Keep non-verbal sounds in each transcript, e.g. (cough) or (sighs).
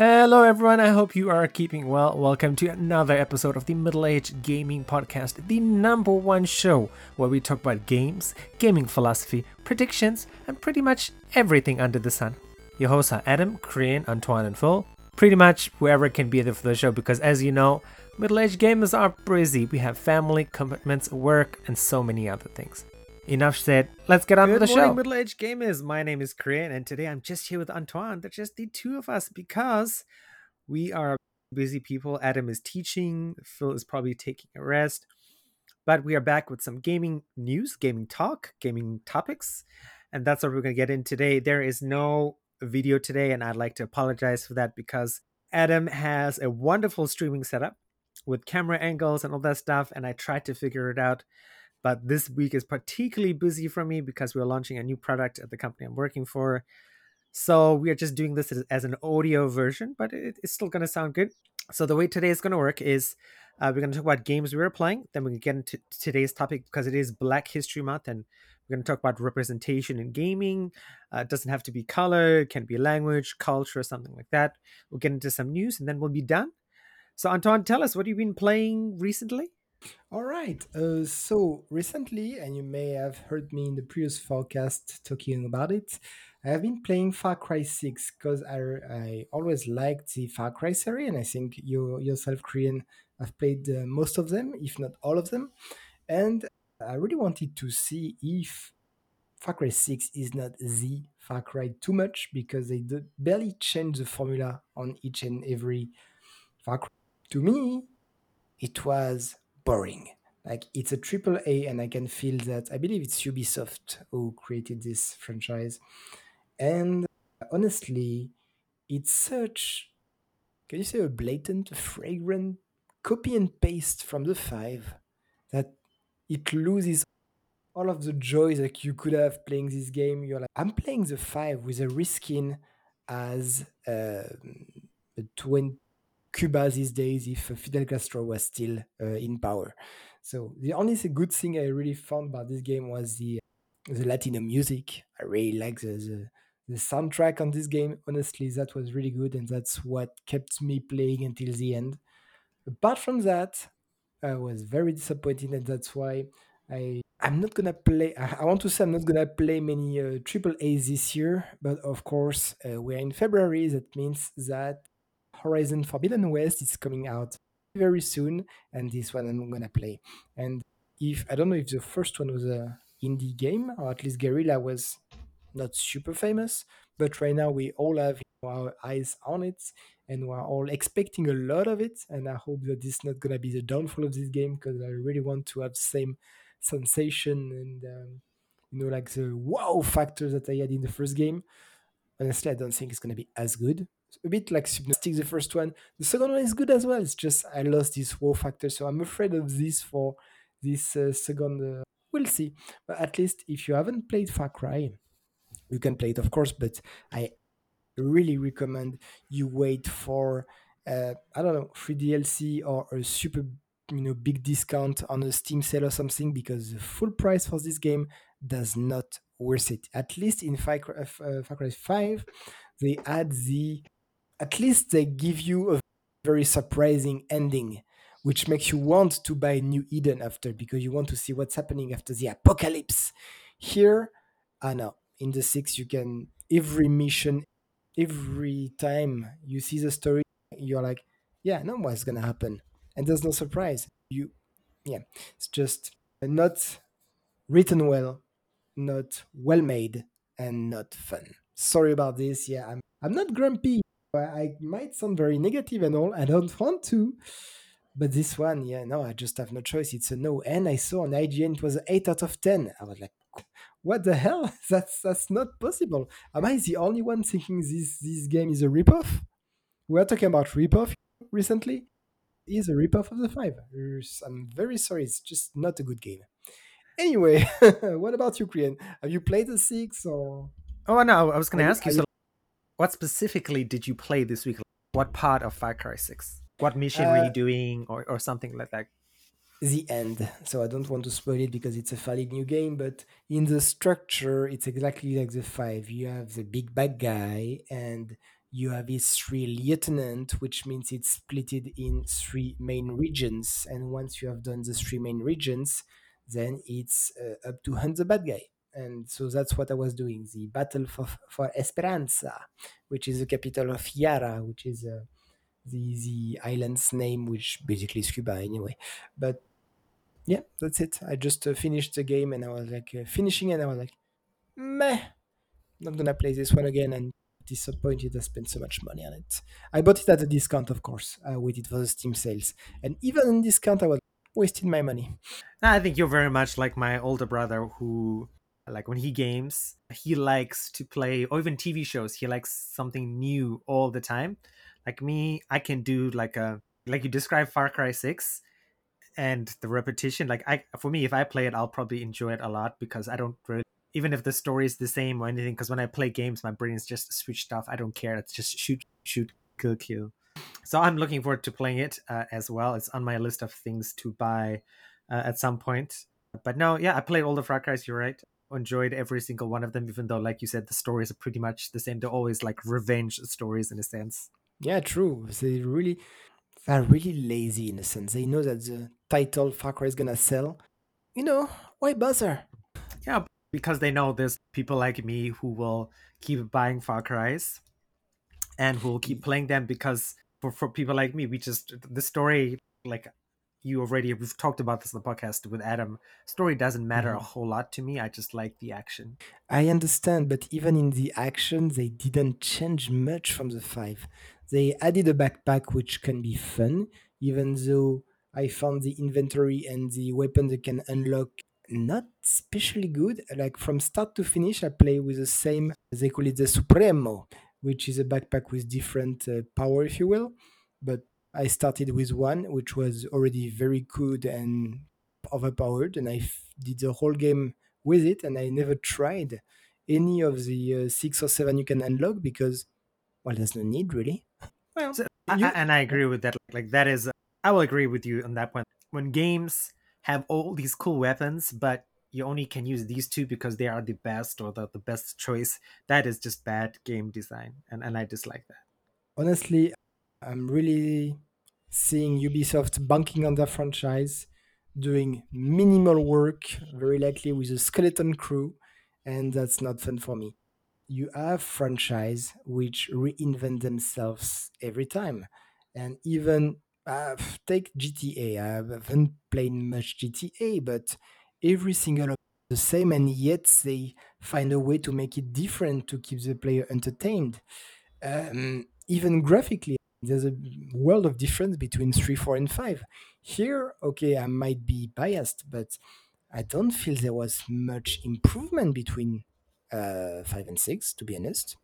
Hello, everyone. I hope you are keeping well. Welcome to another episode of the Middle Age Gaming Podcast, the number one show where we talk about games, gaming philosophy, predictions, and pretty much everything under the sun. Your hosts are Adam, Crian, Antoine, and Phil. Pretty much whoever can be there for the show because, as you know, middle aged gamers are busy. We have family, commitments, work, and so many other things. Enough said. Let's get on Good with the morning, show. middle-aged gamers. My name is Crian, and today I'm just here with Antoine. There's just the two of us because we are busy people. Adam is teaching. Phil is probably taking a rest. But we are back with some gaming news, gaming talk, gaming topics, and that's what we're going to get in today. There is no video today, and I'd like to apologize for that because Adam has a wonderful streaming setup with camera angles and all that stuff, and I tried to figure it out but this week is particularly busy for me because we're launching a new product at the company I'm working for. So we are just doing this as, as an audio version, but it, it's still going to sound good. So the way today is going to work is uh, we're going to talk about games we were playing. Then we can get into today's topic because it is Black History Month, and we're going to talk about representation in gaming. Uh, it doesn't have to be color; it can be language, culture, something like that. We'll get into some news, and then we'll be done. So Antoine, tell us what you've been playing recently. All right. Uh, so recently, and you may have heard me in the previous forecast talking about it, I have been playing Far Cry 6 because I, I always liked the Far Cry series, and I think you yourself, Crian, have played uh, most of them, if not all of them. And I really wanted to see if Far Cry 6 is not the Far Cry too much because they do barely change the formula on each and every Far Cry. To me, it was boring. Like it's a triple A, and I can feel that. I believe it's Ubisoft who created this franchise, and honestly, it's such. Can you say a blatant, fragrant copy and paste from the five that it loses all of the joy that you could have playing this game. You're like, I'm playing the five with a reskin as uh, a 20 Cuba these days if Fidel Castro was still uh, in power. So the only good thing I really found about this game was the the Latino music. I really like the, the the soundtrack on this game. Honestly, that was really good, and that's what kept me playing until the end. Apart from that, I was very disappointed, and that's why I I'm not gonna play. I want to say I'm not gonna play many uh, triple A's this year, but of course uh, we're in February. That means that Horizon Forbidden West is coming out very soon, and this one I'm gonna play. And if I don't know if the first one was a indie game, or at least Guerrilla was not super famous, but right now we all have our eyes on it, and we're all expecting a lot of it. And I hope that this is not gonna be the downfall of this game because I really want to have the same sensation and um, you know like the wow factor that I had in the first game. Honestly, I don't think it's gonna be as good a bit like Subnautica, the first one. The second one is good as well. It's just I lost this wow factor, so I'm afraid of this for this uh, second. Uh, we'll see. But at least if you haven't played Far Cry, you can play it, of course. But I really recommend you wait for uh, I don't know free DLC or a super you know big discount on a Steam sale or something because the full price for this game does not worth it. At least in Far Cry, uh, Far Cry 5, they add the at least they give you a very surprising ending, which makes you want to buy New Eden after because you want to see what's happening after the apocalypse. Here, ah, I know in the six you can every mission, every time you see the story, you're like, yeah, know what's gonna happen, and there's no surprise. You, yeah, it's just not written well, not well made, and not fun. Sorry about this. Yeah, I'm I'm not grumpy. I might sound very negative and all. I don't want to. But this one, yeah, no, I just have no choice. It's a no. And I saw on IGN it was an 8 out of 10. I was like, what the hell? (laughs) That's that's not possible. Am I the only one thinking this this game is a ripoff? We are talking about ripoff recently. Is a ripoff of the five. I'm very sorry. It's just not a good game. Anyway, (laughs) what about Ukraine? Have you played the six or? Oh no, I was going to ask you. So what specifically did you play this week? What part of Far Cry 6? What mission uh, were you doing or, or something like that? The end. So I don't want to spoil it because it's a fairly new game, but in the structure, it's exactly like the 5. You have the big bad guy, and you have these three lieutenant, which means it's split in three main regions. And once you have done the three main regions, then it's uh, up to hunt the bad guy. And so that's what I was doing. The battle for, for Esperanza, which is the capital of Yara, which is uh, the the island's name, which basically is Cuba anyway. But yeah, that's it. I just uh, finished the game and I was like uh, finishing and I was like, meh, not gonna play this one again. And disappointed I spent so much money on it. I bought it at a discount, of course. I waited for the Steam sales, and even in discount, I was wasting my money. I think you're very much like my older brother who like when he games he likes to play or even tv shows he likes something new all the time. Like me i can do like a like you described far cry 6 and the repetition like i for me if i play it i'll probably enjoy it a lot because i don't really even if the story is the same or anything because when i play games my brain is just switched off. I don't care. It's just shoot shoot kill kill. So i'm looking forward to playing it uh, as well. It's on my list of things to buy uh, at some point. But no yeah i played all the far cries you're right enjoyed every single one of them even though like you said the stories are pretty much the same. They're always like revenge stories in a sense. Yeah true. They really they're really lazy in a sense. They know that the title far cry is gonna sell. You know why bother? Yeah because they know there's people like me who will keep buying far cries and who will keep playing them because for, for people like me we just the story like you already we've talked about this in the podcast with Adam. Story doesn't matter mm-hmm. a whole lot to me. I just like the action. I understand, but even in the action, they didn't change much from the five. They added a backpack which can be fun, even though I found the inventory and the weapon they can unlock not especially good. Like from start to finish, I play with the same. They call it the Supremo, which is a backpack with different uh, power, if you will. But I started with one, which was already very good and overpowered, and I f- did the whole game with it. And I never tried any of the uh, six or seven you can unlock because, well, there's no need really. (laughs) Well, so, you, I, and I agree with that. Like that is, I will agree with you on that point. When games have all these cool weapons, but you only can use these two because they are the best or the, the best choice, that is just bad game design, and and I dislike that. Honestly, I'm really seeing Ubisoft banking on their franchise, doing minimal work, very likely with a skeleton crew, and that's not fun for me. You have franchise which reinvent themselves every time, and even uh, take GTA. I haven't played much GTA, but every single of the same, and yet they find a way to make it different to keep the player entertained. Um, even graphically, there's a world of difference between three, four, and five. Here, okay, I might be biased, but I don't feel there was much improvement between uh, five and six. To be honest,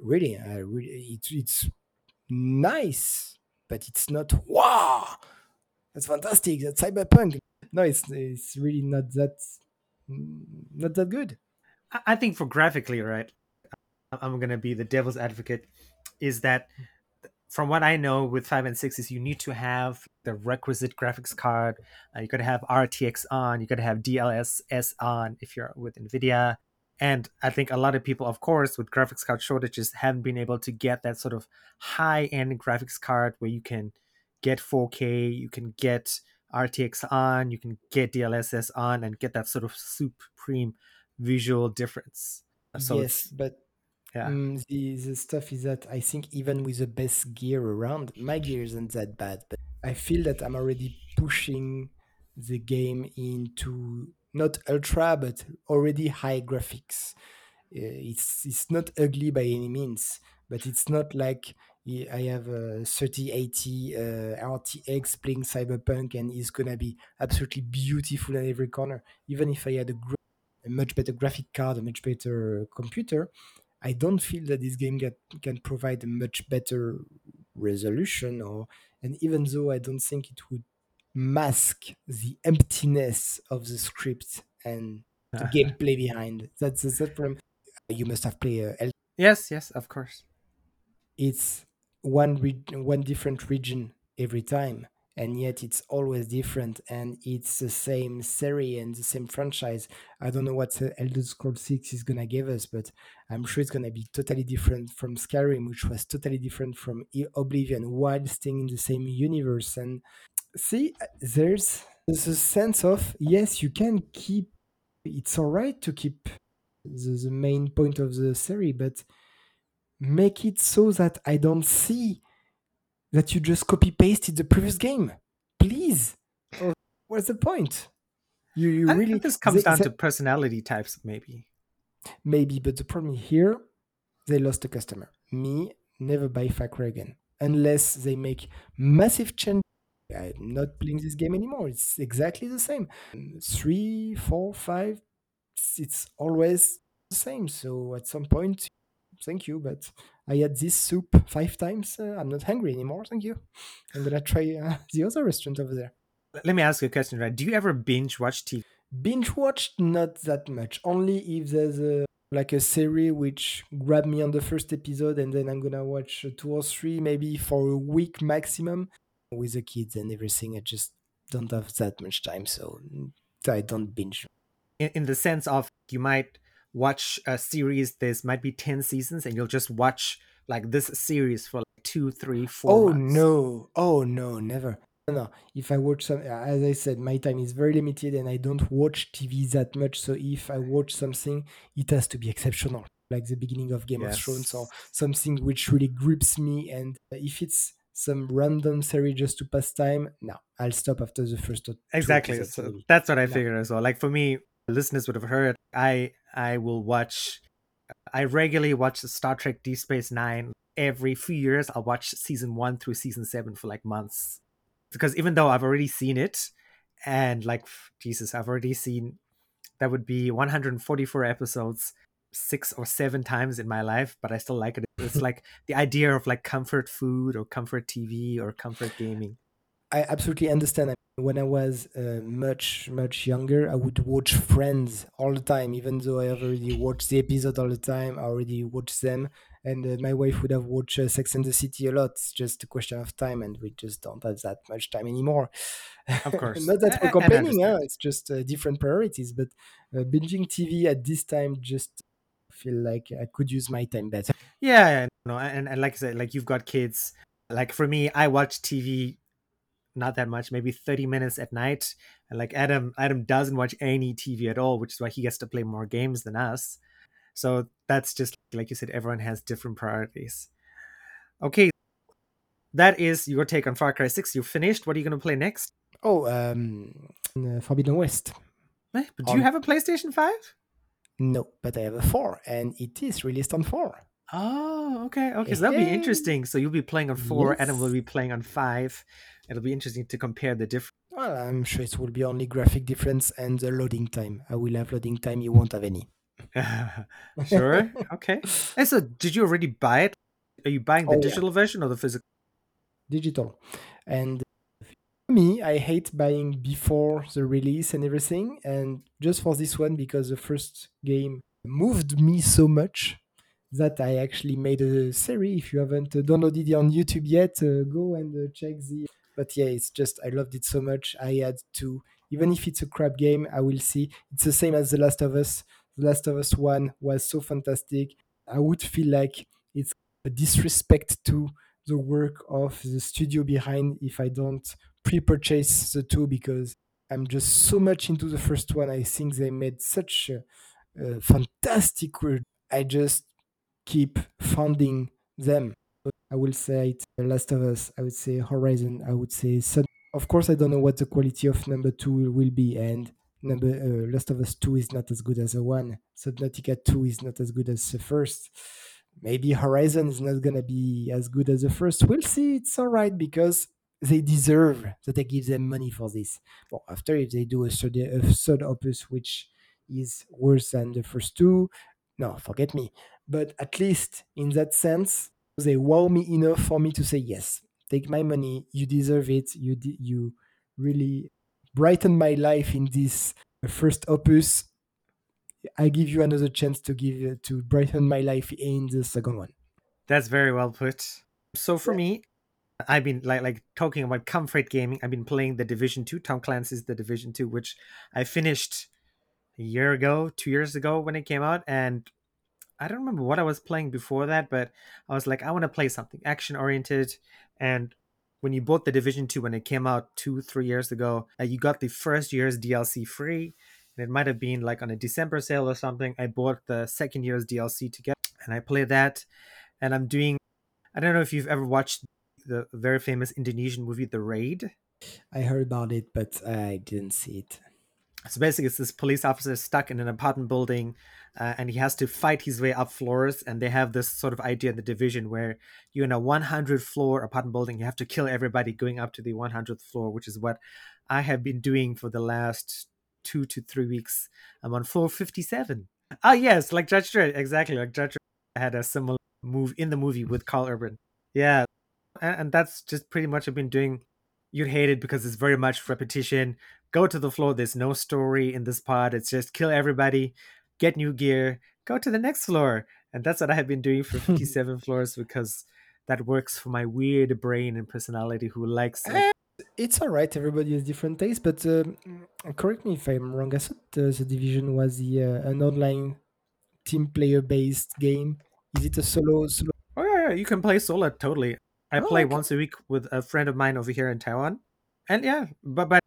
really, really, it, it's nice, but it's not wow. That's fantastic. That's cyberpunk. No, it's it's really not that not that good. I think for graphically, right? I'm gonna be the devil's advocate. Is that from what I know with five and six is you need to have the requisite graphics card. Uh, you got to have RTX on. You got to have DLSS on if you're with NVIDIA. And I think a lot of people, of course, with graphics card shortages, haven't been able to get that sort of high end graphics card where you can get 4K, you can get RTX on, you can get DLSS on, and get that sort of supreme visual difference. So yes, but yeah. Mm, the, the stuff is that I think even with the best gear around, my gear isn't that bad, but I feel that I'm already pushing the game into not ultra, but already high graphics. Uh, it's it's not ugly by any means, but it's not like I have a 3080 uh, RTX playing Cyberpunk and it's gonna be absolutely beautiful in every corner. Even if I had a, gra- a much better graphic card, a much better computer, I don't feel that this game get, can provide a much better resolution or and even though I don't think it would mask the emptiness of the script and the (laughs) gameplay behind. That's, that's the problem. You must have played uh, Yes, yes, of course. It's one re- one different region every time, and yet it's always different and it's the same series and the same franchise. I don't know what uh, elder scrolls 6 is gonna give us but i'm sure it's gonna be totally different from skyrim which was totally different from oblivion while staying in the same universe. And see uh, there's there's a sense of yes you can keep it's all right to keep the, the main point of the series but make it so that i don't see that you just copy pasted the previous game. Please. Oh, what's the point? You, you really. this comes they, down they, to personality types, maybe. Maybe, but the problem here, they lost a customer. Me, never buy Far Cry again. Unless they make massive change. I'm not playing this game anymore. It's exactly the same. Three, four, five. It's always the same. So at some point, thank you, but I had this soup five times. Uh, I'm not hungry anymore. Thank you. I'm gonna try uh, (laughs) the other restaurant over there. Let me ask you a question, right? Do you ever binge watch TV? Binge watch, not that much. Only if there's a like a series which grabbed me on the first episode, and then I'm gonna watch two or three, maybe for a week maximum. With the kids and everything, I just don't have that much time, so I don't binge. In, in the sense of you might watch a series there's might be 10 seasons and you'll just watch like this series for like two three four oh months. no. Oh no never. No if i watch some as i said my time is very limited and i don't watch tv that much. So if i watch something it has to be exceptional like the beginning of game yes. of thrones or something which really grips me. And if it's some random series just to pass time no i'll stop after the first exactly. so that's what i no. figured as well. Like for me listeners would have heard i I will watch. I regularly watch the Star Trek Deep Space Nine every few years. I'll watch season one through season seven for like months, because even though I've already seen it, and like Jesus, I've already seen that would be 144 episodes six or seven times in my life, but I still like it. It's like the idea of like comfort food or comfort TV or comfort gaming. I absolutely understand. When I was uh, much much younger, I would watch Friends all the time, even though I have already watched the episode all the time. I already watched them, and uh, my wife would have watched uh, Sex and the City a lot. It's just a question of time, and we just don't have that much time anymore. Of course, (laughs) not that we're complaining. Huh? It's just uh, different priorities. But uh, binging TV at this time just feel like I could use my time better. Yeah, no, and, and like I said, like you've got kids. Like for me, I watch TV not that much, maybe 30 minutes at night. And like Adam, Adam doesn't watch any TV at all, which is why he gets to play more games than us. So that's just like you said, everyone has different priorities. Okay, that is your take on Far Cry 6. You finished. What are you going to play next? Oh, um, Forbidden West. Eh, but do on... you have a PlayStation 5? No, but I have a 4, and it is released on 4. Oh, okay, okay. So that'll be interesting. So you'll be playing on 4, yes. Adam will be playing on 5 it'll be interesting to compare the different. Well, I'm sure it will be only graphic difference and the loading time. I will have loading time. You won't have any. (laughs) sure. okay. (laughs) And so, did you already buy it? Are you buying the oh, digital yeah. version or the physical? Digital. And me, I hate buying before the release and everything. And just for this one, because the first game moved me so much that I actually made a series. If you haven't downloaded it on YouTube yet, uh, go and uh, check the but yeah, it's just I loved it so much. I had to, even if it's a crap game, I will see. It's the same as The Last of Us. The Last of Us One was so fantastic. I would feel like it's a disrespect to the work of the studio behind if I don't pre-purchase the two because I'm just so much into the first one. I think they made such a, a fantastic work. I just keep funding them. I will say it, Last of Us. I would say Horizon. I would say Sun. Of course, I don't know what the quality of number two will be, and number uh, Last of Us two is not as good as the one. Subnautica two is not as good as the first. Maybe Horizon is not gonna be as good as the first. We'll see. It's all right because they deserve that I give them money for this. Well, after if they do a third, a third opus which is worse than the first two, no, forget me. But at least in that sense, they wow me enough for me to say yes take my money you deserve it you di- you really brighten my life in this uh, first opus. I give you another chance to give uh, to brighten my life in the second one. That's very well put. So for me I've been like like talking about comfort gaming. I've been playing the Division Two, Tom Clancy's The Division Two, which I finished a year ago, two years ago when it came out, and I don't remember what I was playing before that, but I was like, I want to play something action oriented. And when you bought the Division Two when it came out two, three years ago, uh, you got the first year's DLC free, and it might have been like on a December sale or something. I bought the second year's DLC together, and I played that, and I'm doing. I don't know if you've ever watched the very famous Indonesian movie The Raid. I heard about it, but I didn't see it. So basically, it's this police officer stuck in an apartment building, uh, and he has to fight his way up floors. And they have this sort of idea in the division where you're in a 100 floor apartment building, you have to kill everybody going up to the 100th floor, which is what I have been doing for the last two to three weeks. I'm on floor 57. Ah, yes, like Judge Dredd, exactly. Like Judge Dredd had a similar move in the movie with Karl Urban. Yeah, and, and that's just pretty much I've been doing. You'd hate it because it's very much repetition. Go to the floor. There's no story in this part. It's just kill everybody, get new gear, go to the next floor, and that's what I have been doing for (laughs) 57 floors because that works for my weird brain and personality who likes. Like, it's all right. Everybody has different tastes, but um, correct me if I'm wrong. I thought uh, the division was the uh, an online team player based game. Is it a solo? solo? Oh yeah, yeah, you can play solo totally. I Oh, play okay. once a week with a friend of mine over here in Taiwan, and yeah, but but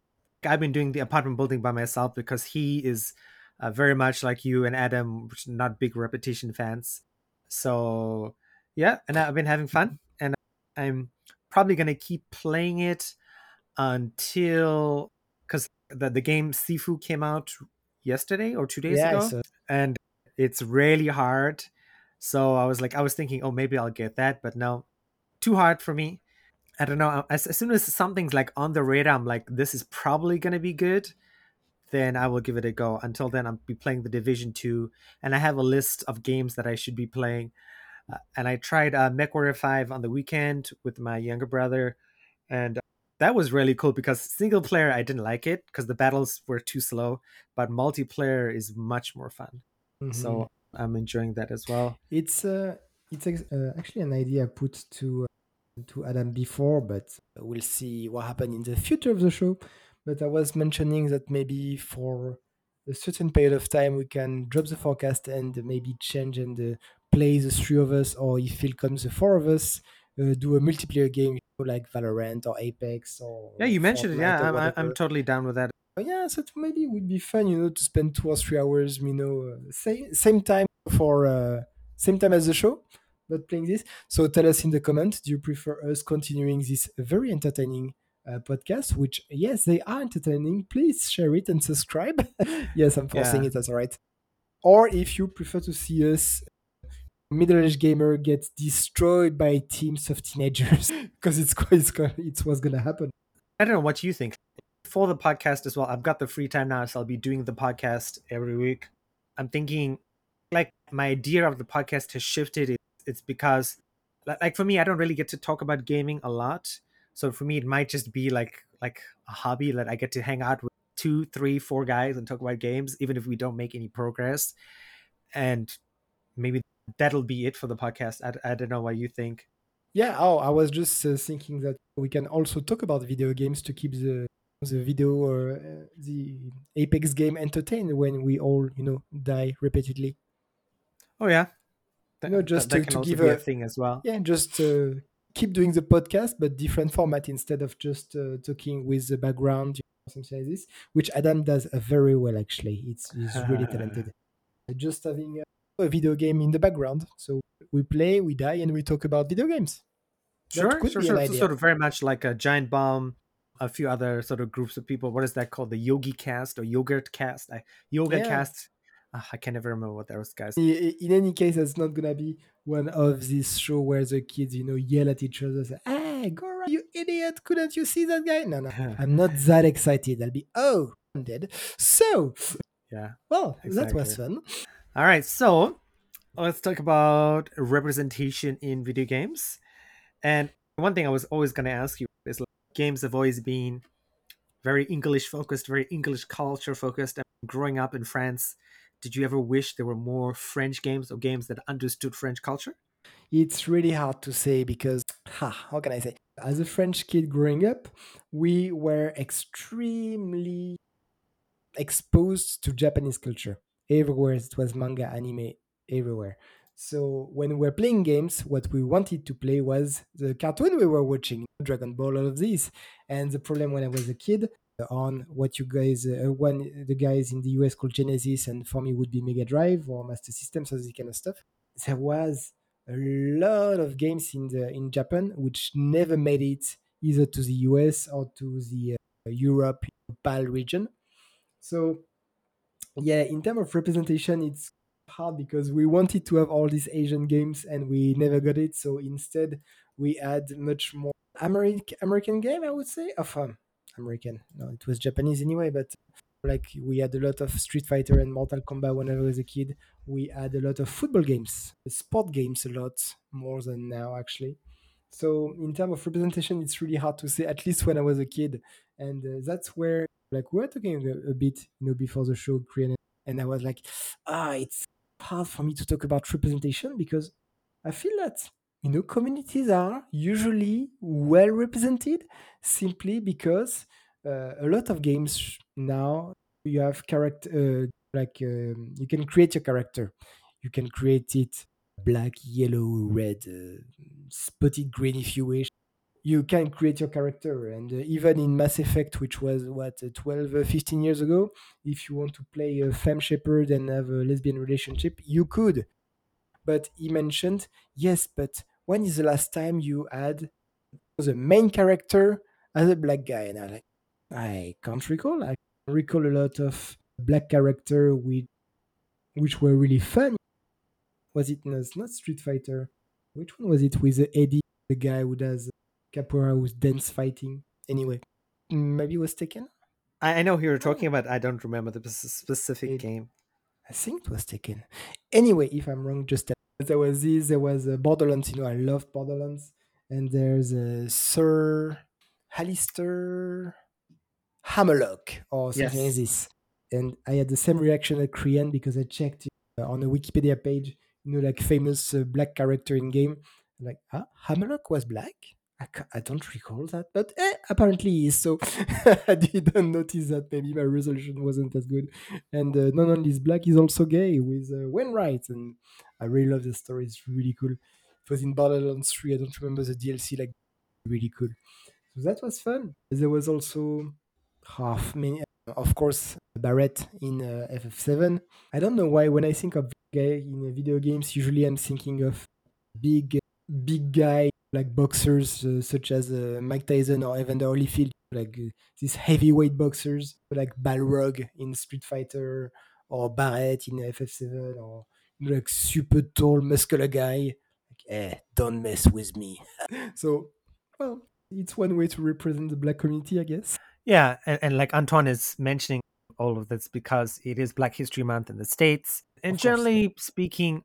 I've been doing the apartment building by myself because he is uh, very much like you and Adam, not big repetition fans. So yeah, and I've been having fun, and I'm probably gonna keep playing it until because the the game Sifu came out yesterday or two days Yeah, ago saw. and it's really hard. So I was like, I was thinking, oh, maybe I'll get that, but no, too hard for me. I don't know. As, as soon as something's like on the radar, I'm like, this is probably gonna be good. Then I will give it a go. Until then, I'll be playing the Division Two, and I have a list of games that I should be playing. Uh, and I tried uh, MechWarrior Five on the weekend with my younger brother, and that was really cool because single player I didn't like it because the battles were too slow, but multiplayer is much more fun. Mhm. So I'm enjoying that as well. It's uh, it's uh, actually an idea I put to uh, to Adam before, but we'll see what happens in the future of the show. But I was mentioning that maybe for a certain period of time we can drop the forecast and maybe change and uh, play the three of us, or if it comes the four of us, uh, do a multiplayer game like Valorant or Apex or Yeah, you mentioned it. Yeah, I'm, I'm- totally down with that. But yeah, so it maybe it would be fun, you know, to spend two or three hours, you know, uh, same same time for uh, same time as the show, but playing this. So tell us in the comments, do you prefer us continuing this very entertaining uh, podcast? Which yes, they are entertaining. Please share it and subscribe. (laughs) yes, I'm forcing Yeah. it. That's all right. Or if you prefer to see us. Middle-aged gamer gets destroyed by teams of teenagers (laughs) because it's quite it's, it's what's gonna happen. I don't know what you think. For the podcast as well, I've got the free time now, so I'll be doing the podcast every week. I'm thinking, like, my idea of the podcast has shifted. It's because, like, for me, I don't really get to talk about gaming a lot. So for me, it might just be like like a hobby that I get to hang out with two, three, four guys and talk about games, even if we don't make any progress. And maybe that'll be it for the podcast. I, I don't know what you think. Yeah, oh, I was just uh, thinking that we can also talk about video games to keep the the video or uh, the Apex game entertained when we all, you know, die repeatedly. Oh yeah, You know, just that, to- can to give a a- thing as well. Yeah, just uh, keep doing the podcast, but different format instead of just uh, talking with the background you know, something like this, which Adam does uh, very well. Actually, it's he's really (laughs) talented. Just having a, a video game in the background, so we play, we die, and we talk about video games. Sure, sure, sure. So sort of very much like a giant bomb, a few other sort of groups of people. What is that called? The Yogi Cast or Yogurt Cast? I, yoga Yeah. Cast. Ah, I can never remember what those guys. In any case, it's not gonna be one of these show where the kids, you know, yell at each other, say, "Hey, go around, you idiot! Couldn't you see that guy?" No, no, (laughs) I'm not that excited. I'll be, oh, I'm dead. So, yeah. well, that was fun. All right, so let's talk about representation in video games. And one thing I was always going to ask you is like, games have always been very English focused, very English culture focused. And growing up in France, did you ever wish there were more French games or games that understood French culture? It's really hard to say because, ha, how can I say? as a French kid growing up, we were extremely exposed to Japanese culture everywhere. It was manga, anime, everywhere. So when we were playing games, what we wanted to play was the cartoon we were watching, Dragon Ball, all of these. And the problem when I was a kid on what you guys, uh, one the guys in the US called Genesis, and for me would be Mega Drive or Master System, so this kind of stuff. There was a lot of games in the in Japan which never made it either to the US or to the uh, Europe PAL region. So yeah, in terms of representation, it's hard because we wanted to have all these Asian games and we never got it. So instead, we had much more American American game, I would say, of um, American. No, it was Japanese anyway, but like we had a lot of Street Fighter and Mortal Kombat when I was a kid. We had a lot of football games, sport games, a lot more than now actually. So in terms of representation, it's really hard to say. At least when I was a kid, and uh, that's where like we were talking a, a, bit, you know, before the show, Crian, and I was like, ah, it's hard for me to talk about representation because I feel that you know communities are usually well represented simply because uh, a lot of games now you have character uh, like um, you can create your character. You can create it black yellow red uh, spotted green if you wish. You can create your character and uh, even in mass effect which was what uh, 12 uh, 15 years ago if you want to play a femme Shepard and have a lesbian relationship you could. But he mentioned yes but when is the last time you had the main character as a black guy and i like i can't recall i recall a lot of black character with which were really fun was it no, not street fighter which one was it with the eddie the guy who does capoeira with dance fighting. Anyway, maybe it was taken. I, I know who you're talking about. I don't remember the specific it, game. I think it was taken. Anyway, if I'm wrong, just there was this. There was uh, Borderlands. You know, I love Borderlands. And there's a uh, Sir Alistair Hammerlock or something yes. like this. And I had the same reaction at Crian because I checked uh, on the Wikipedia page, you know, like famous uh, black character in game. like, ah, Hammerlock was black? I, I don't recall that, but eh, apparently is. So (laughs) I didn't notice that. Maybe my resolution wasn't as good. And uh, not only is black, he's also gay with uh, Wainwright, and I really love the story. It's really cool. It was in Borderlands 3. I don't remember the DLC. Like really cool. So that was fun. There was also half many. Of course, Barrett in uh, FF7. I don't know why when I think of gay in video games, usually I'm thinking of big, big guy like boxers uh, such as uh, Mike Tyson or Evander Holyfield, like uh, these heavyweight boxers, like Balrog in Street Fighter or Barrett in FF7 or like super tall muscular guy. Like, eh, don't mess with me. (laughs) so, well, it's one way to represent the black community, I guess. Yeah, and, and like Antoine is mentioning all of this because it is Black History Month in the States. And generally speaking,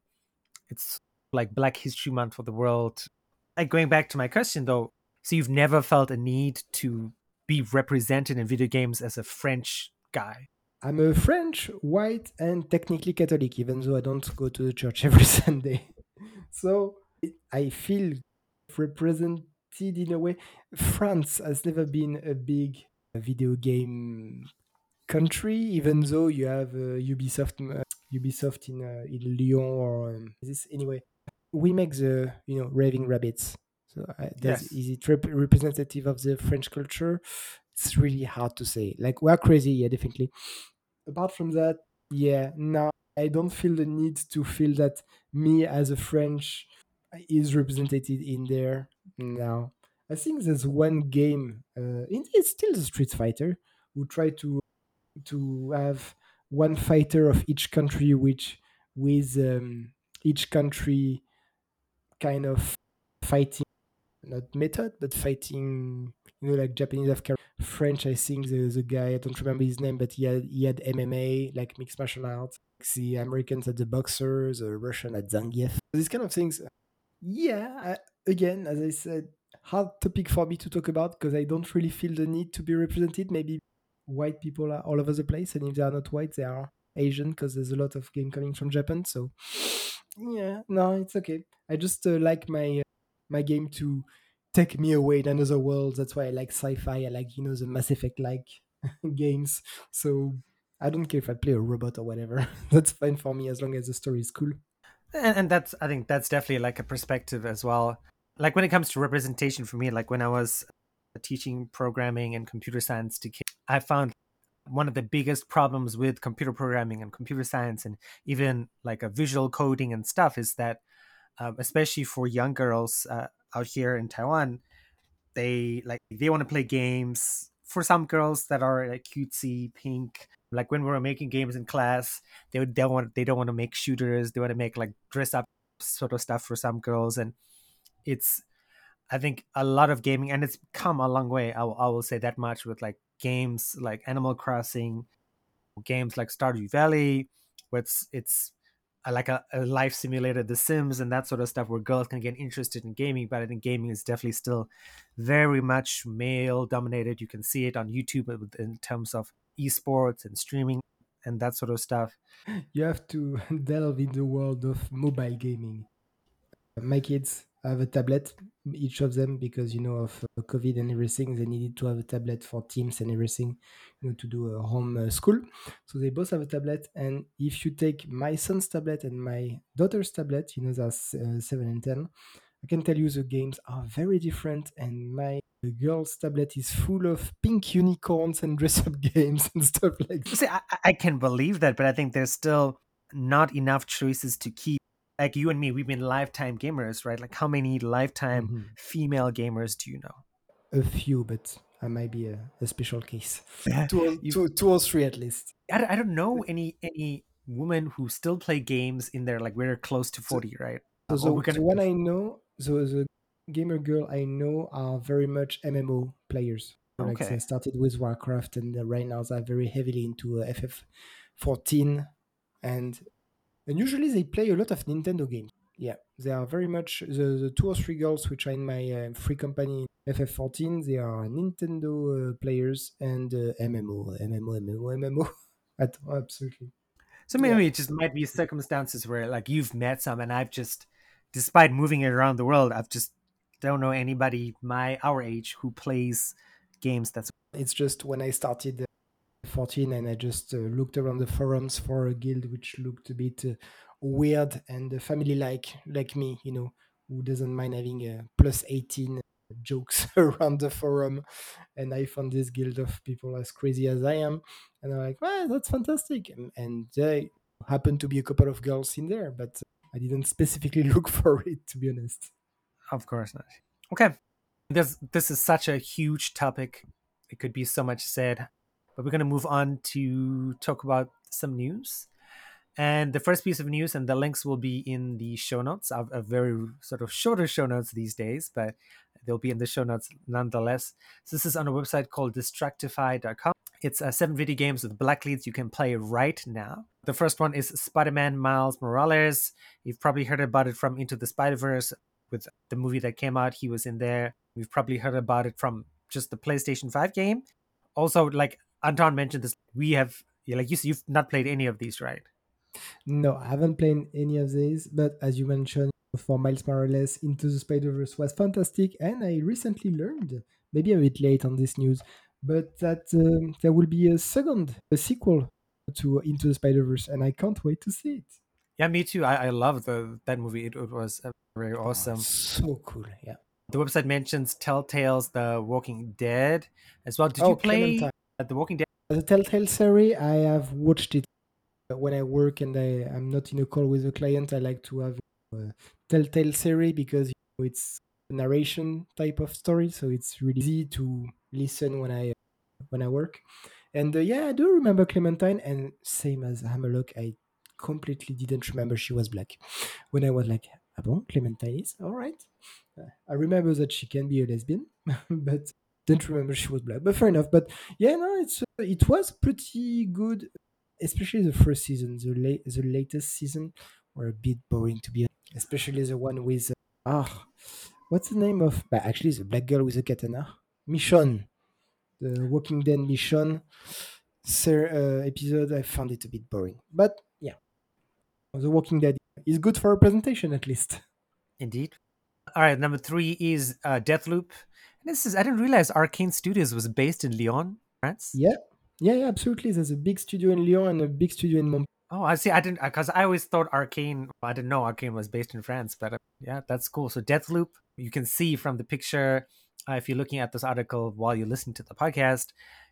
it's like Black History Month for the world like going back to my question though, so you've never felt a need to be represented in video games as a French guy? I'm a French, white, and technically Catholic, even though I don't go to the church (laughs) every Sunday. so I feel represented in a way. France has never been a big video game country, even though you have uh, Ubisoft, uh, Ubisoft in uh, in Lyon or um, this anyway we make the you know Raving Rabbids. So uh, yes. is it rep- representative of the French culture? It's really hard to say. Like we're crazy, yeah, definitely. Apart from that, yeah, no, I don't feel the need to feel that me as a French is represented in there now. I think there's one game, uh, it's still the Street Fighter, who try to to have one fighter of each country, which with um, each country kind of fighting not method but fighting you know like japanese have french i think the, the guy i don't remember his name but he had, he had mma like mixed martial arts. The americans had the boxers the russian had zangief. These kind of things. Yeah I, again as i said hard topic for me to talk about because i don't really feel the need to be represented. Maybe white people are all over the place and if they are not white they are asian because there's a lot of game coming from japan so yeah no it's okay i just uh, like my uh, my game to take me away in another world. That's why I like sci-fi. I like you know the Mass Effect like (laughs) games. So I don't care if I play a robot or whatever. (laughs) that's fine for me as long as the story is cool. And, and that's I think that's definitely like a perspective as well. Like when it comes to representation for me, like when I was teaching programming and computer science to kids, I found one of the biggest problems with computer programming and computer science and even like a visual coding and stuff is that um, especially for young girls uh, out here in taiwan they like they want to play games. For some girls that are like cutesy pink like when we were making games in class they would they want they don't want to make shooters. They want to make like dress up sort of stuff for some girls. And it's i think a lot of gaming and it's come a long way i, I will say that much with like games like Animal Crossing, games like Stardew Valley, where it's it's uh, like a, a, life simulator, The Sims, and that sort of stuff, where girls can get interested in gaming. But I think gaming is definitely still very much male dominated. You can see it on YouTube uh, in terms of esports and streaming and that sort of stuff. You have to (laughs) delve in the world of mobile gaming. My kids have a tablet, each of them, because you know of uh, COVID and everything. They needed to have a tablet for Teams and everything, you know, to do a home uh, school. So they both have a tablet. And if you take my son's tablet and my daughter's tablet, you know, that's uh, seven and ten. I can tell you the games are very different, and my girl's tablet is full of pink unicorns and dress-up (laughs) games and stuff like that. See, I, I can believe that, but I think there's still not enough choices to keep like you and me, we've been lifetime gamers, right? Like how many lifetime mm-hmm. female gamers do you know? A few, but I might be a, a special case. two, or, two, two or three at least. I, I don't know any any women who still play games in there. Like we're close to forty, so, right? So, so, gonna... so one I know, so the gamer girl I know are very much MMO players. Like okay. I started with Warcraft, and right now they're very heavily into uh, FF14 and and usually they play a lot of Nintendo games. Yeah, they are very much the, the two or three girls which are in my uh, free company FF14. They are Nintendo uh, players and uh, MMO, MMO, MMO, MMO. (laughs) Absolutely. So maybe yeah. it just might be circumstances where like you've met some, and I've just, despite moving it around the world, I've just don't know anybody my our age who plays games. That's it's just when I started 14 and I just uh, looked around the forums for a guild which looked a bit uh, weird and family like like me, you know, who doesn't mind having a plus 18 jokes (laughs) around the forum. And I found this guild of people as crazy as I am. And I'm like, well, that's fantastic. And, and there happened to be a couple of girls in there, but I didn't specifically (laughs) look for it, to be honest. Of course not. Okay. This, this is such a huge topic. It could be so much said. But we're going to move on to talk about some news. And the first piece of news, and the links will be in the show notes, a, a very sort of shorter show notes these days, but they'll be in the show notes nonetheless. So this is on a website called distractify.com. It's uh, seven video games with black leads you can play right now. The first one is Spider Man Miles Morales. You've probably heard about it from Into the Spider Verse with the movie that came out. He was in there. We've probably heard about it from just the PlayStation 5 game. Also, like Antoine mentioned this. We have, like you, you've not played any of these, right? No, I haven't played any of these. But as you mentioned, for Miles Morales, Into the Spider Verse was fantastic, and I recently learned, maybe a bit late on this news, but that um, there will be a second, a sequel to Into the Spider Verse, and I can't wait to see it. Yeah, me too. I, I love the that movie. It, it was very oh, awesome. Oh, so cool. Yeah. The website mentions Telltale's The Walking Dead as well. Did oh, you play Clementine. The Walking Dead? The Telltale series, I have watched it when I work and I, I'm not in a call with a client. I like to have a Telltale series because you know, it's narration type of story, so it's really easy to listen when I when I work. And uh, yeah, I do remember Clementine, and same as Hammerlock, I completely didn't remember she was black. When I was like, ah bon, Clementine is all right. Uh, I remember that she can be a lesbian, (laughs) but didn't remember she was black. But fair enough. But yeah, no, it's uh, it was pretty good, especially the first season. The late the latest season were a bit boring to be, honest. especially the one with ah, uh, what's the name of? But actually, the black girl with a katana, Michonne, the Walking Dead Michonne. Sir, uh, episode, I found it a bit boring. But yeah, The Walking Dead is good for a presentation at least. Indeed. All right, number three is uh, Deathloop. This is I didn't realize Arkane Studios was based in Lyon, France. Yeah, yeah, yeah, absolutely. There's a big studio in Lyon and a big studio in Montpellier. Oh, I see. I didn't because I always thought Arkane. I didn't know Arkane was based in France, but uh, yeah, that's cool. So Deathloop, you can see from the picture uh, if you're looking at this article while you're listening to the podcast.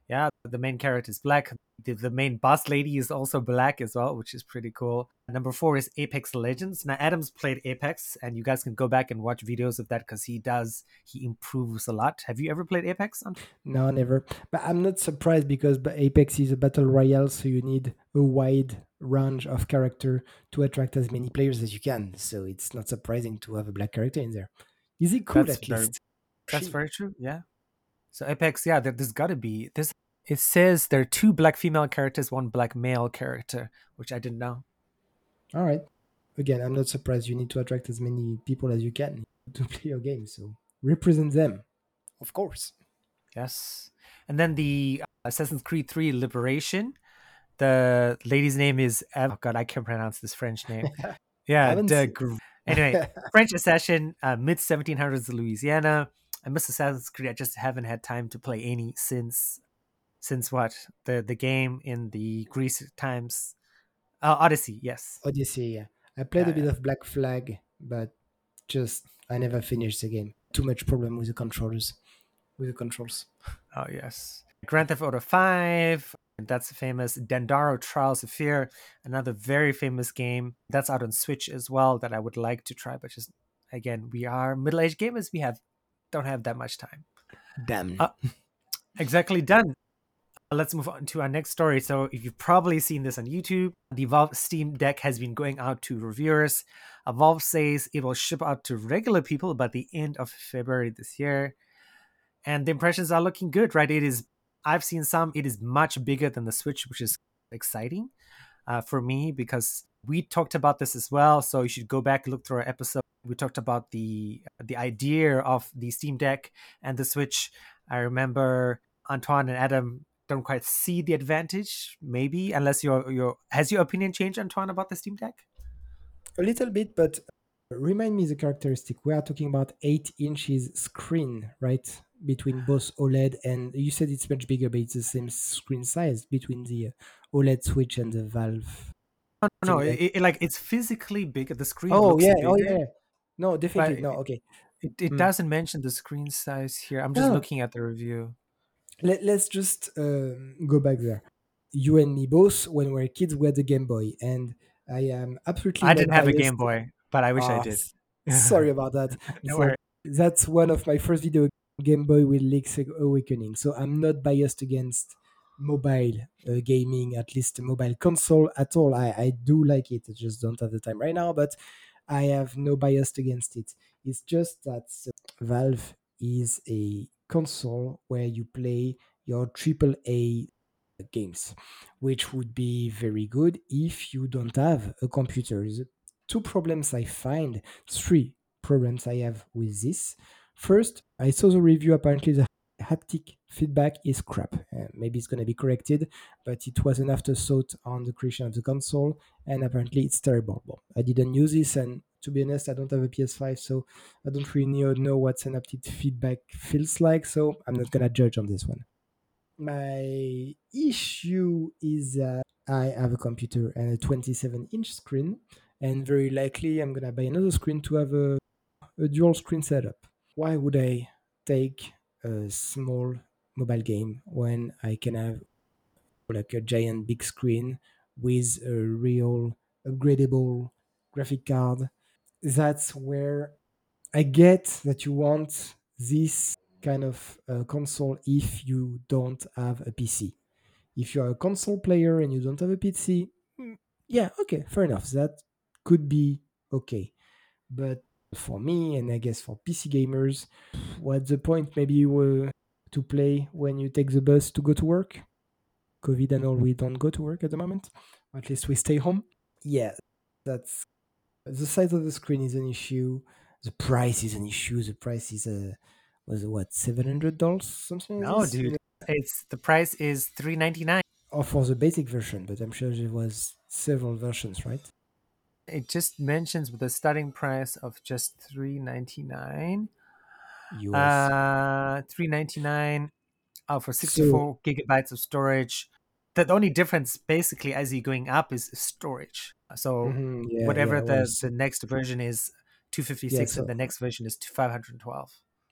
Yeah, the main character is black. The, the main boss lady is also black as well, which is pretty cool. Number four is Apex Legends. Now, Adams played Apex, and you guys can go back and watch videos of that because he does, he improves a lot. Have you ever played Apex? No, never. But I'm not surprised because Apex is a battle royale, so you need a wide range of character to attract as many players as you can. So it's not surprising to have a black character in there. Is it cool that's at very, least? That's very true. Yeah. So Apex, yeah, there, there's got to be this. It says there are two black female characters, one black male character, which I didn't know. All right. Again, I'm not surprised. You need to attract as many people as you can (laughs) to play your game. So represent them, of course. Yes. And then the Assassin's Creed 3 Liberation. The lady's name is oh god, I can't pronounce this French name. (laughs) Yeah, the, anyway, (laughs) French assassin, uh, mid 1700s Louisiana. I miss Assassin's Creed. I just haven't had time to play any since since what the the game in the Greece times. Uh, Odyssey, yes. Odyssey, yeah. I played a bit of Black Flag, but just I never finished the game. Too much problem with the controllers, with the controls. (laughs) Oh yes. Grand Theft Auto Five. That's famous. Dandara Trials of Fear, another very famous game. That's out on Switch as well. That I would like to try, but just again, we are middle-aged gamers. We have don't have that much time. Damn. Uh, (laughs) exactly done. Let's move on to our next story. So, if you've probably seen this on YouTube, the Valve Steam Deck has been going out to reviewers. Uh, Valve says it will ship out to regular people by the end of February this year. And the impressions are looking good, right? It is, I've seen some, it is much bigger than the Switch, which is exciting uh, for me because we talked about this as well. So, you should go back look through our episode we talked about the the idea of the Steam Deck and the Switch. I remember Antoine and Adam don't quite see the advantage, maybe, unless your your has your opinion changed, Antoine, about the Steam Deck? A little bit, but remind me the characteristic. We are talking about eight inches screen, right? Between (sighs) both OLED and you said it's much bigger, but it's the same screen size between the OLED Switch and the Valve. No, no, it, it, like it's physically bigger. The screen. Oh yeah, bigger. oh yeah. No, definitely no. Okay, It, it Mm. doesn't mention the screen size here. I'm just No. looking at the review. Let, let's just um, go back there. You and me both, when we were kids, we had the Game Boy, and I am absolutely. I didn't have a. Game Boy, but I wish I Ah, did. Sorry about that. (laughs) No So worry. that's one of my first video Game Boy with Link's Awakening. So I'm not biased against mobile uh, gaming, at least mobile console at all. I, I do like it. I just don't have the time right now, but I have no bias against it. It's just that uh, Valve is a console where you play your AAA games, which would be very good if you don't have a computer. Two problems I find, three problems I have with this. First, I saw the review. Apparently, the haptic feedback is crap. Uh, maybe it's going to be corrected, but it was an afterthought on the creation of the console, and apparently it's terrible. I didn't use this, and to be honest, I don't have a PS5, so I don't really know, what an haptic feedback feels like, so I'm not to judge on this one. My issue is that I have a computer and a 27 inch screen, and very likely I'm to buy another screen to have a, a dual screen setup. Why would I take a small mobile game when I can have like a giant big screen with a real upgradable graphic card? That's where I get that you want this kind of uh, console if you don't have a PC. If you're a console player and you don't have a PC, mm, yeah, okay, fair enough. That could be okay. But for me, and I guess for PC gamers, what's the point maybe uh, to play when you take the bus to go to work? COVID and all, we don't go to work at the moment. At least we stay home. Yeah, that's the size of the screen is an issue. The price is an issue. The price is a was it what seven hundred dollars something. like No, this? dude. It's the price is three ninety nine. Or for the basic version, but I'm sure there was several versions, right? It just mentions with a starting price of just three ninety nine. US. Uh, three ninety nine. Oh, for sixty four So- gigabytes of storage. The only difference, basically, as you're going up, is storage. So Mhm, yeah, whatever yeah, the, well, the next version is, two fifty six, so- and the next version is five hundred twelve.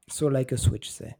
so like a switch say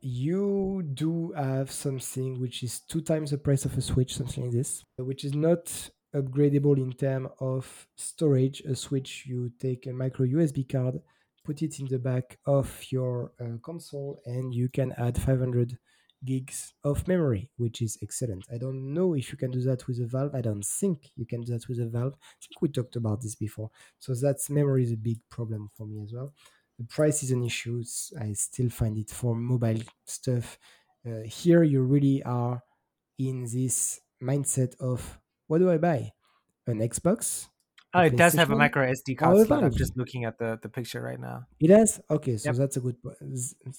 you do have something which is two times the price of a switch something like this which is not upgradable in terms of storage a switch you take a micro usb card put it in the back of your uh, console and you can add 500 gigs of memory which is excellent i don't know if you can do that with a valve i don't think you can do that with a valve i think we talked about this before so that's memory is a big problem for me as well the price is an issue. I still find it for mobile stuff. Uh, here, you really are in this mindset of what do I buy? An Xbox? Oh, it does have a micro SD card. I'm just looking at the, the picture right now. It does. Okay, so Yep. that's a good point.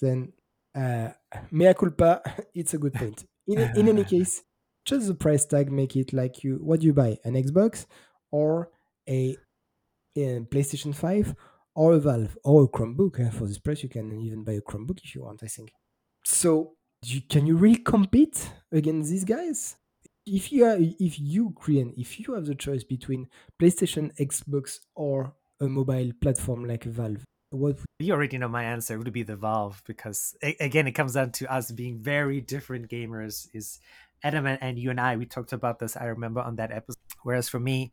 Then, uh, mea culpa, (laughs) it's a good point. In, in any (laughs) case, just the price tag make it like you, what do you buy? An Xbox or a, a PlayStation 5 or a Valve or a Chromebook. For this price, you can even buy a Chromebook if you want, I think. So, you, can you really compete against these guys? If you are, if you Crian, if you have the choice between PlayStation, Xbox, or a mobile platform like Valve, what You already know my answer. It would be the Valve because a- again, it comes down to us being very different gamers. Is Adam and, and you and I we talked about this. I remember on that episode. Whereas for me,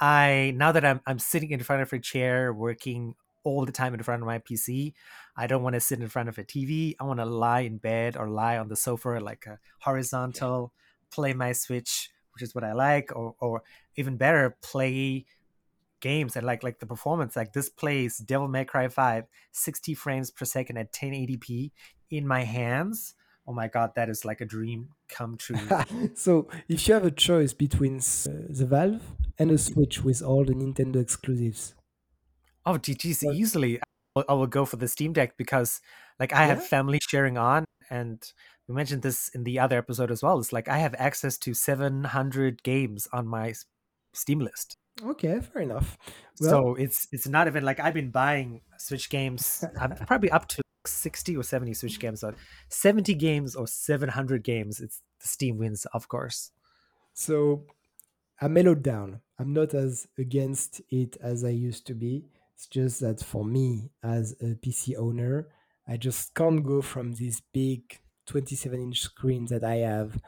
I now that I'm I'm sitting in front of a chair working all the time in front of my PC, I don't want to sit in front of a TV. I want to lie in bed or lie on the sofa like a horizontal, play my Switch, which is what I like, or or even better, play games and like like the performance like this plays devil may cry 5 60 frames per second at 1080p in my hands. Oh my god that is like a dream come true. (laughs) So if you have a choice between uh, the Valve and a Switch with all the Nintendo exclusives, oh ggs easily. I will, go for the steam deck because like i have family sharing on and we mentioned this in the other episode as well. It's like i have access to 700 games on my steam list okay, fair enough. Well, so it's it's not even like I've been buying Switch games. I'm (laughs) probably up to sixty or seventy Switch mm. games. So seventy games or seven hundred games. It's the Steam wins, of course. So I mellowed down. I'm not as against it as I used to be. It's just that for me, as a PC owner, I just can't go from this big 27 inch screen that I have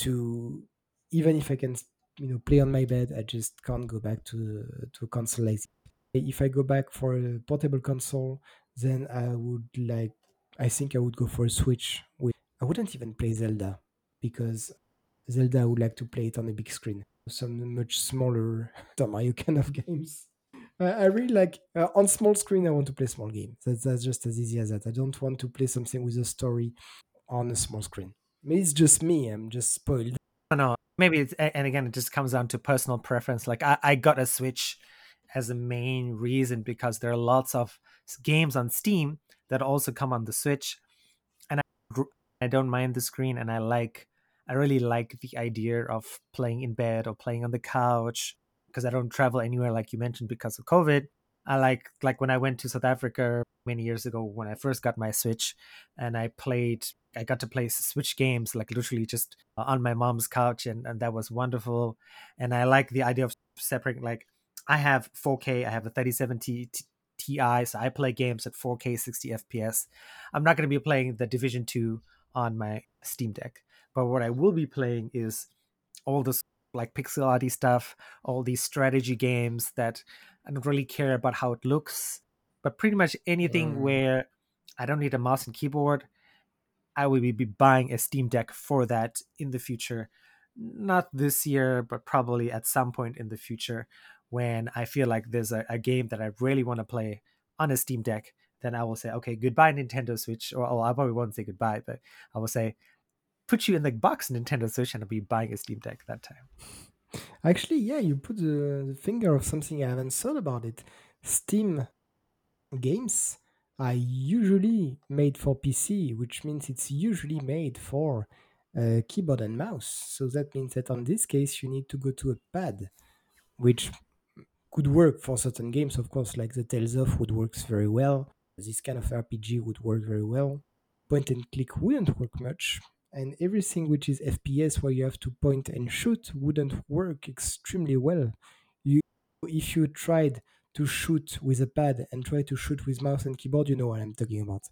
to even if I can you know play on my bed, I just can't go back to to console this. If I go back for a portable console, then I would like I think I would go for a Switch. With, I wouldn't even play Zelda because Zelda I would like to play it on a big screen. Some much smaller (laughs) Mario kind of games. I, really like uh, on small screen. I want to play small games. That's, that's just as easy as that. I don't want to play something with a story on a small screen. Maybe it's just me. I'm just spoiled. Maybe it's and again it just comes down to personal preference. Like I, I got a Switch as a main reason because there are lots of games on Steam that also come on the Switch, and I I don't mind the screen, and I like I really like the idea of playing in bed or playing on the couch because I don't travel anywhere like you mentioned because of COVID. I like like when I went to South Africa many years ago when I first got my Switch, and I played. I got to play Switch games like literally just uh, on my mom's couch, and, and that was wonderful. And I like the idea of separating. Like I have 4K, I have a 3070 Ti, so I play games at 4K 60 FPS. I'm not going to be playing the Division 2 on my Steam Deck, but what I will be playing is all this like pixel arty stuff, all these strategy games that I don't really care about how it looks, but pretty much anything Mm. where I don't need a mouse and keyboard, I will be buying a Steam Deck for that in the future. Not this year, but probably at some point in the future when I feel like there's a, a game that I really want to play on a Steam Deck. Then I will say, okay, goodbye, Nintendo Switch. Or, or I probably won't say goodbye, but I will say, put you in the box, Nintendo Switch, and I'll be buying a Steam Deck that time. Actually, yeah, you put the, the finger of something I haven't thought about it. Steam games are usually made for PC, which means it's usually made for uh, keyboard and mouse. So that means that on this case, you need to go to a pad, which could work for certain games, of course, like the Tales of would works very well. This kind of RPG would work very well. Point and click wouldn't work much, and everything which is FPS where you have to point and shoot wouldn't work extremely well. You, if you tried to shoot with a pad and try to shoot with mouse and keyboard, you know what I'm talking about.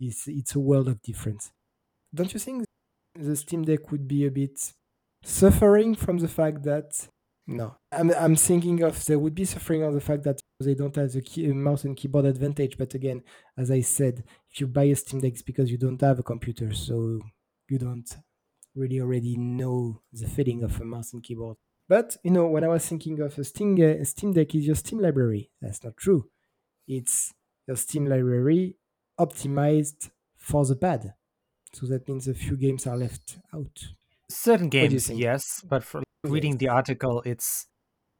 It's it's a world of difference. Don't you think the Steam Deck would be a bit suffering from the fact that no, I'm I'm thinking of they would be suffering on the fact that they don't have the key, uh, mouse and keyboard advantage. But again, as I said, if you buy a Steam Deck, it's because you don't have a computer, so you don't really already know the feeling of a mouse and keyboard. But you know, when I was thinking of a Steam, a Steam Deck is your Steam library. That's not true. It's your Steam library optimized for the pad. So that means a few games are left out. Certain games, yes, but for reading yes. the article, it's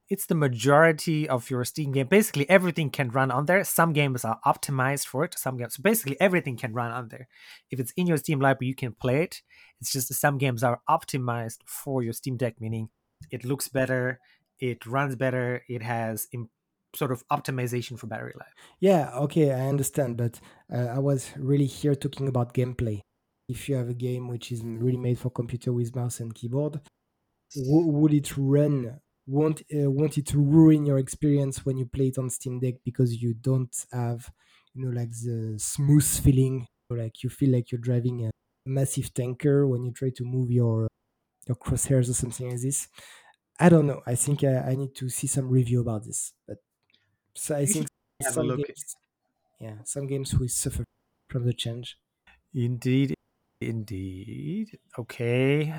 it's the majority of your Steam game. Basically, everything can run on there. Some games are optimized for it. Some games, so basically, everything can run on there. If it's in your Steam library, you can play it. It's just some games are optimized for your Steam Deck, meaning it looks better, it runs better, it has imp- sort of optimization for battery life. Yeah, okay, I understand, but uh, I was really here talking about gameplay. If you have a game which is really made for computer with mouse and keyboard, w- would it run want uh, want it ruin your experience when you play it on Steam Deck because you don't have you know like the smooth feeling like you feel like you're driving a massive tanker when you try to move your your crosshairs or something like this. I don't know. I think I, I need to see some review about this. But so I you think some games, yeah, some games will suffer from the change. Indeed, indeed. Okay,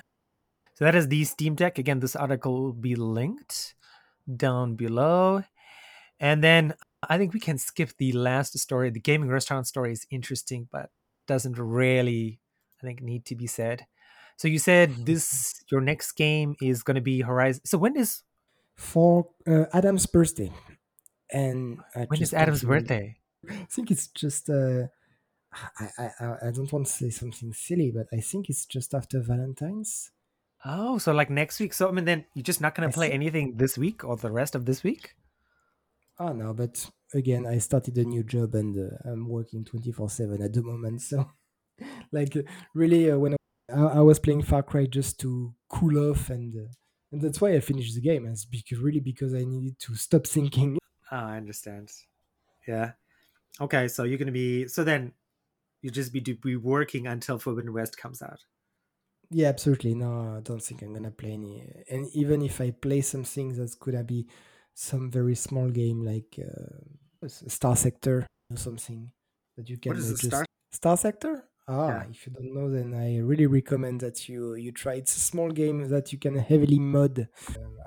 so that is the Steam Deck. Again, this article will be linked down below. And then I think we can skip the last story. The gaming restaurant story is interesting, but doesn't really, I think, need to be said. So you said this your next game is going to be Horizon. So when is for uh, Adam's birthday? And I when is Adam's birthday? (laughs) I think it's just. Uh, I, I I don't want to say something silly, but I think it's just after Valentine's. Oh, so like next week. So I mean, then you're just not going to play anything this week or the rest of this week? Oh no, but again, I started a new job and uh, I'm working twenty four seven at the moment. So, (laughs) like, really, uh, when I, I, was playing Far Cry just to cool off, and uh, and that's why I finished the game. It's because really because I needed to stop thinking. Oh, (laughs) I understand. Yeah. Okay, so you're going to be so then you just be be working until Forbidden West comes out. Yeah, absolutely. No, I don't think I'm gonna play any. And even if I play something that's gonna be some very small game like uh, Starsector or something that you can what is just Star? Starsector. Ah, yeah. if you don't know, then I really recommend that you you try. It's a small game that you can heavily mod.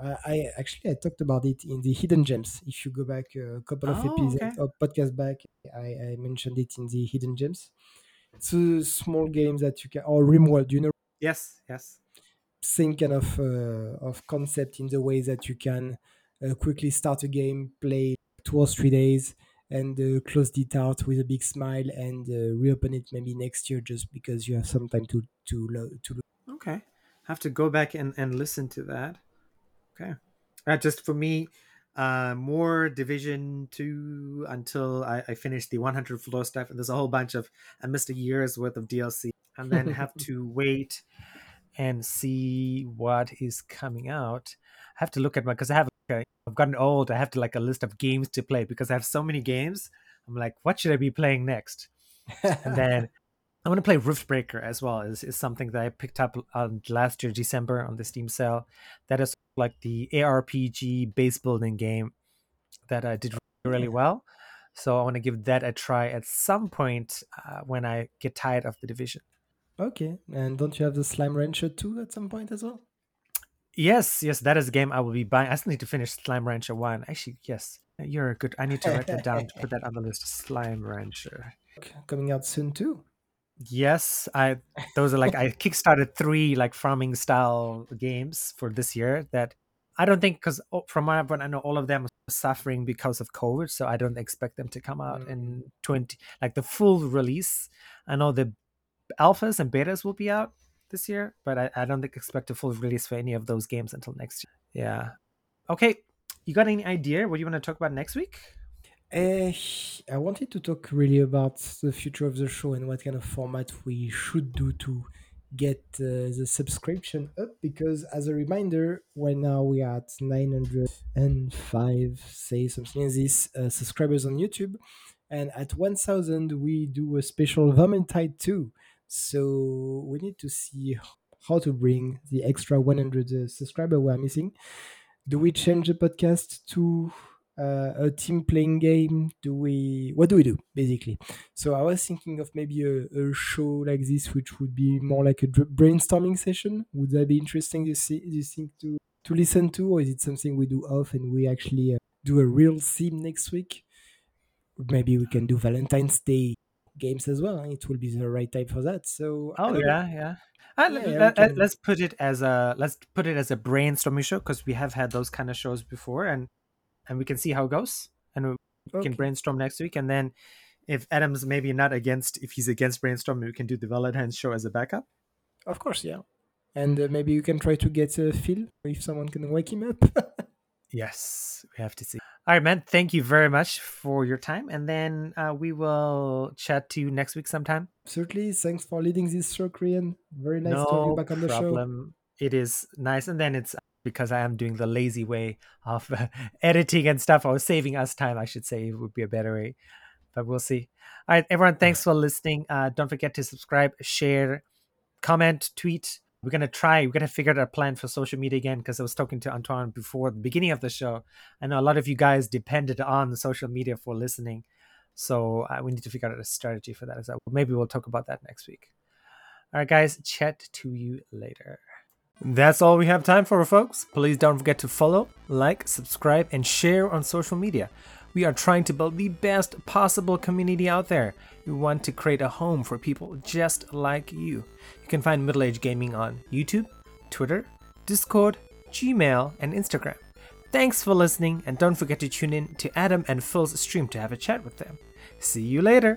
Uh, I, I, actually I talked about it in the Hidden Gems. If you go back a couple of oh, episodes okay. or podcast back, I, I mentioned it in the Hidden Gems. It's a small game that you can or Rimworld. You know Yes, yes. Same kind of uh, of concept in the way that you can uh, quickly start a game, play two or three days, and uh, close it out with a big smile, and uh, reopen it maybe next year just because you have some time to to lo- to. Okay, have to go back and and listen to that. Okay, uh, just for me, uh, more Division Two until I, I finish the 100 floor stuff, and there's a whole bunch of I missed a year's worth of DLC and then have (laughs) to wait and see what is coming out. I have to look at my because I have okay, I've gotten old. I have to like a list of games to play because I have so many games. I'm like, what should I be playing next? and (laughs) then I want to play Riftbreaker as well. Is is something that I picked up on last year December on the Steam sale. That is like the ARPG base building game that I did really well. So I want to give that a try at some point uh, when I get tired of the division. Okay, and don't you have the Slime Rancher 2 at some point as well? Yes, yes, that is a game I will be buying. I still need to finish Slime Rancher 1. Actually, yes, you're a good. I need to write that down to put that on the list. Slime Rancher. Coming out soon too. Yes, I those are like I (laughs) kickstarted three like farming style games for this year that I don't think because from what I know all of them are suffering because of COVID, so I don't expect them to come out mm. in twenty like the full release. I know the alphas and betas will be out this year, but I, I don't expect a full release for any of those games until next year. Yeah. Okay. you got any idea what you want to talk about next week? Uh, I wanted to talk really about the future of the show and what kind of format we should do to get uh, the subscription up because as a reminder right now we are at 905 say something like this uh, subscribers on youtube and at 1000 we do a special Vermintide 2 so we need to see how to bring the extra 100 uh, subscriber we're missing do we change the podcast to uh, a team playing game? Do we what do we do basically? So I was thinking of maybe a, a show like this, which would be more like a brainstorming session. Would that be interesting? You see, you think to to listen to, or is it something we do off and we actually uh, do a real theme next week? Maybe we can do Valentine's Day games as well. It will be the right time for that. So oh yeah, yeah. Uh, yeah, let, us put it as a let's put it as a brainstorming show because we have had those kind of shows before, and and we can see how it goes, and we okay. can brainstorm next week. And then, if Adam's maybe not against, if he's against brainstorming, we can do the Valentine's show as a backup. Of course, yeah. And uh, maybe you can try to get uh, Phil if someone can wake him up. (laughs) yes, we have to see. All right, man. Thank you very much for your time, and then uh, we will chat to you next week sometime. Certainly. Thanks for leading this show, Crian. Very nice no to have you back on the problem. show. It is nice, and then it's because I am doing the lazy way of uh, (laughs) editing and stuff, or saving us time, I should say, it would be a better way. But we'll see. All right, everyone, thanks (sighs) for listening. Uh, don't forget to subscribe, share, comment, tweet. We're gonna try. We're gonna figure out a plan for social media again because I was talking to Antoine before the beginning of the show. I know a lot of you guys depended on the social media for listening, so uh, we need to figure out a strategy for that as well. Maybe we'll talk about that next week. All right, guys. Chat to you later. That's all we have time for, folks. Please don't forget to follow, like, subscribe, and share on social media. We are trying to build the best possible community out there. We want to create a home for people just like you. You can find Middle Age Gaming on YouTube, Twitter, Discord, Gmail, and Instagram. Thanks for listening, and don't forget to tune in to Adam and Phil's stream to have a chat with them. See you later!